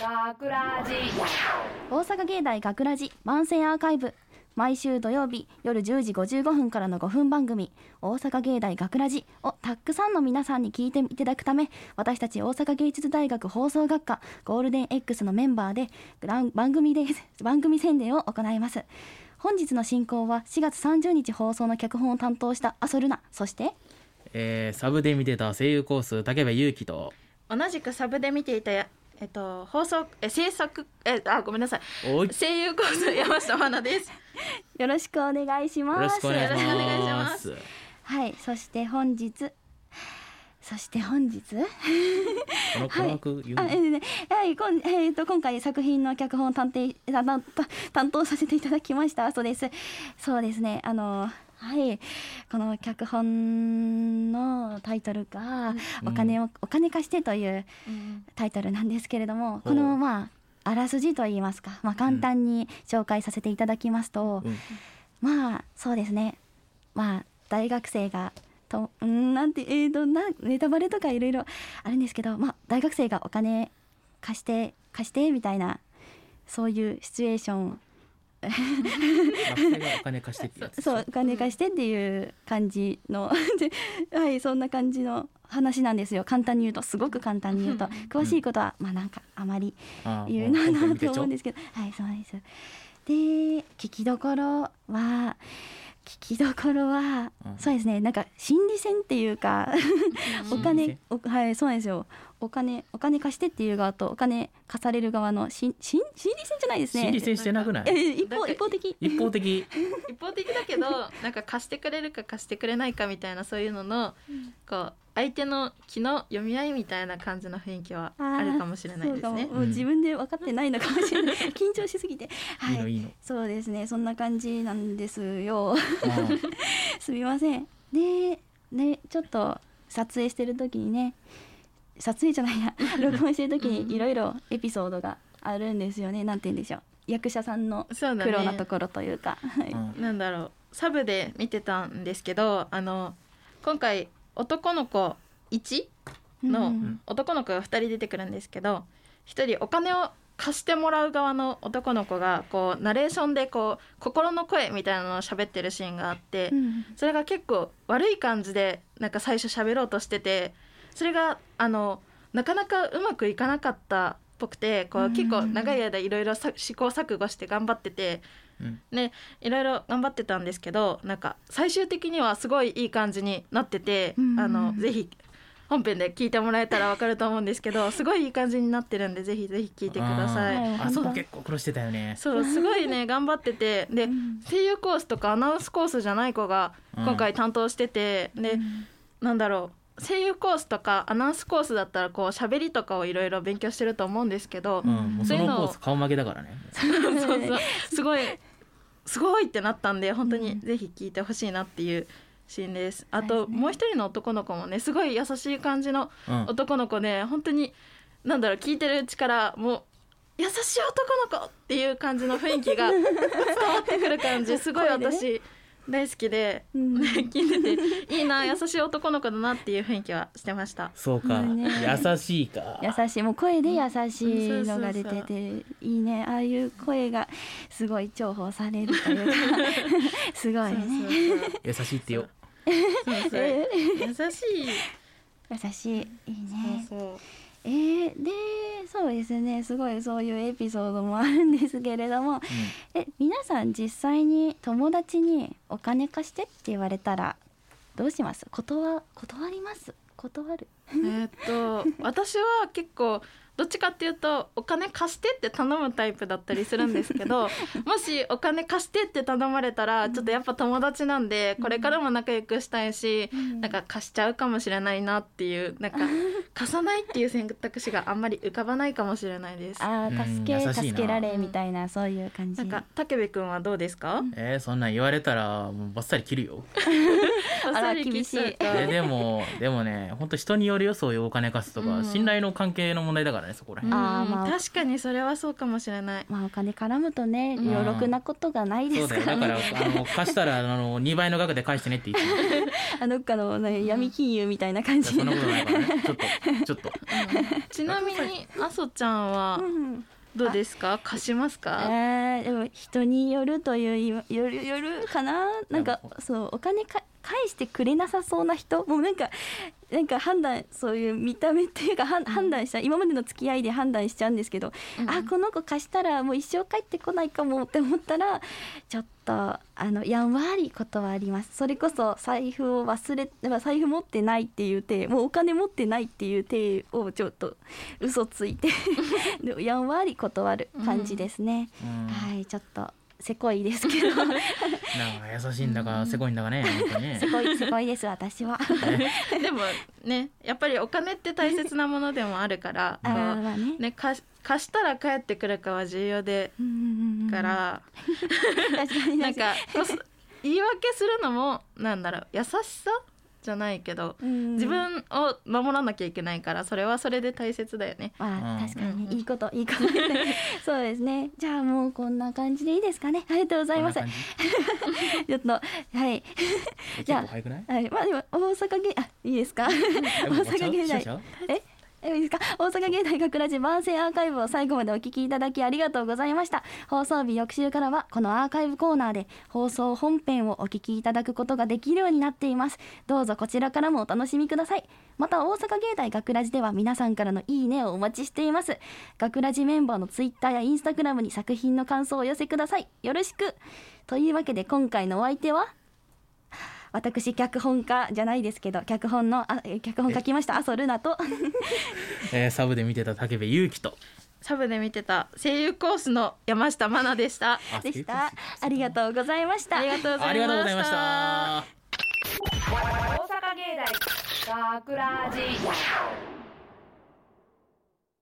学ラジ。大阪芸大学ラジ番宣アーカイブ。毎週土曜日夜10時55分からの5分番組「大阪芸大学ラジをたくさんの皆さんに聞いていただくため私たち大阪芸術大学放送学科ゴールデン X のメンバーで番組で 番組宣伝を行います。本日の進行は4月30日放送の脚本を担当したアソルナ。そしてえーサブで見てた声優コース竹部祐樹と同じくサブで見ていたやえっと放送え制作えあごめんなさい。声優コース山下真奈です。よろしくお願いします。よろしくお願いしまます。すはいそして本日そして本日？この科学言うの？あえーねはいこんえーと今回作品の脚本を担当担当させていただきました。そうです。そうですね。あのはい。この脚本のタイトルが「お金を、お金貸して」というタイトルなんですけれどもこのまああらすじといいますか、まあ、簡単に紹介させていただきますと、うん。まあそうですね。まあ大学生がとうんなんてえーとなネタバレとかいろいろあるんですけどまあ大学生がお金貸して貸してみたいなそういうシチュエーションお金貸してってやつそうお金貸してっていう感じのではいそんな感じの話なんですよ。簡単に言うとすごく簡単に言うと。詳しいことはまあなんかあまり言うななと思うんですけど。はいそうです。で聞きどころは聞きどころは、うん。そうですね。なんか心理戦っていうか お金おはいそうなんですよお金お金貸してっていう側とお金貸される側の心心心理戦じゃないですね。心理戦してなくない？え一方一方的。一方的。一方的だけどなんか貸してくれるか貸してくれないかみたいなそういうののこう相手の気の読み合いみたいな感じの雰囲気はあるかもしれないですね。自分で分かってないのかもしれない。緊張しすぎて。はい。いのいいの。そうですね。そんな感じなんですよ。あ すみません。でねちょっと撮影してる時にね撮影じゃないや録音してる時にいろいろエピソードがあるんですよね。なんて言うんでしょう。役者さんの苦労なとね。ころというか、うん。なんだろう。サブで見てたんですけどあの今回男の子1のうん男の子が2人出てくるんですけど1人お金を貸してもらう側の男の子がこうナレーションでこう心の声みたいなのを喋ってるシーンがあって、うん。それが結構悪い感じでなんか最初喋ろうとしててそれがあのなかなかうまくいかなかったっぽくてこううん結構長い間いろいろさ試行錯誤して頑張っててうん。ねいろいろ頑張ってたんですけどなんか最終的にはすごいいい感じになっててうんあのぜひ本編で聞いてもらえたらわかると思うんですけどすごいいい感じになってるんでぜひぜひ聞いてください。はいあそこ結構苦労してたよね。そうすごいね頑張ってて。でうん。声優コースとかアナウンスコースじゃない子が今回担当してて、でなんだろう声優コースとかアナウンスコースだったらこう喋りとかをいろいろ勉強してると思うんですけど、うんそうのコース顔負けだからね。そうそう すごいすごいってなったんで本当うん。にぜひ聞いてほしいなっていうシーンです。あとそうですね。もう一人の男の子もねすごい優しい感じのうん。男の子で本当になんだろう聞いてるうちからもう優しい男の子っていう感じの雰囲気が伝わってくる感じ すごい私大好きで、うん。聞いてていいな 優しい男の子だなっていう雰囲気はしてました。そうか。ね。優しいか。優しい。もう声で優しいのが出てていいね。ああいう声がすごい重宝されるというか。すごいね。優しいってよ。優しい。優しい。いいね。そうそうえー、でそうですね。すごいそういうエピソードもあるんですけれども。え皆さん実際に友達にお金貸してって言われたらどうします？断断ります？断る。えーっと私は結構どっちかっていうとお金貸してって頼むタイプだったりするんですけど もしお金貸してって頼まれたらちょっとやっぱ友達なんでこれからも仲良くしたいし、なんか貸しちゃうかもしれないなっていうなんか貸さないっていう選択肢があんまり浮かばないかもしれないです。あー助け助けられみたいなそういう感じ。なん。か武部君はどうですか？えーそんなん言われたらもうバッサリ切るよ。あら厳しいえでもでもね本当人によるよそういうお金貸すとか、うん。信頼の関係の問題だからねそこらうん。辺、あーまあ確かにそれはそうかもしれない。まあお金絡むとねうん。余力なことがないでそうだよすからね。だからあの貸したらあの2倍の額で返してねって言って あどっかの、ね、闇金融みたいな感じ。そんなことないからね。ちょっとちょっと。ちなみにあそちゃんはうんどうですか？貸しますか？えー、でも人によるというよるよるかな？なんかそうお金か返してくれなさそうな人？もうなんかなんか判断そういう見た目っていうか、判断した今までの付き合いで判断しちゃうんですけど、うん。あこの子貸したらもう一生帰ってこないかもって思ったらちょっとあのやんわり断ります。それこそ財布を忘れまあ財布持ってないっていう手もうお金持ってないっていう手をちょっと嘘ついて でやんわり断る感じですね。うん。はい、ちょっとせこいですけど、なんか優しいんだかせこいんだかね本当にね。せこいせこいです私は。でもねやっぱりお金って大切なものでもあるからあーまあね。ね貸し貸したら帰ってくるかは重要でうんうんうんから、確かになん確か言い訳するのもなんだろう優しさじゃないけどにうん自分を守らなきゃいけないからそれはそれで大切だよね。まあうん確かにねうんいいこといいこと そうですね。じゃあもうこんな感じでいいですかね。ありがとうございます。ちょっとはい。じじゃあ結構早くない？はい、まあでも大阪芸あいいですか？え大阪芸大え？ですか？大阪芸大学ラジ番宣アーカイブを最後までお聞きいただきありがとうございました。放送日翌週からはこのアーカイブコーナーで放送本編をお聞きいただくことができるようになっています。どうぞこちらからもお楽しみください。また大阪芸大学ラジでは皆さんからのいいねをお待ちしています。学ラジメンバーのツイッターやインスタグラムに作品の感想をお寄せください。よろしく。というわけで今回のお相手は私脚本家じゃないですけど脚本のあえ脚本書きました？麻生ルナと。えーサブで見てた武部勇樹と。サブで見てた声優コースの山下真奈でした。あでした。ありがとうございました。ありがとうございました。ありがとうございました。大阪芸大学ラジ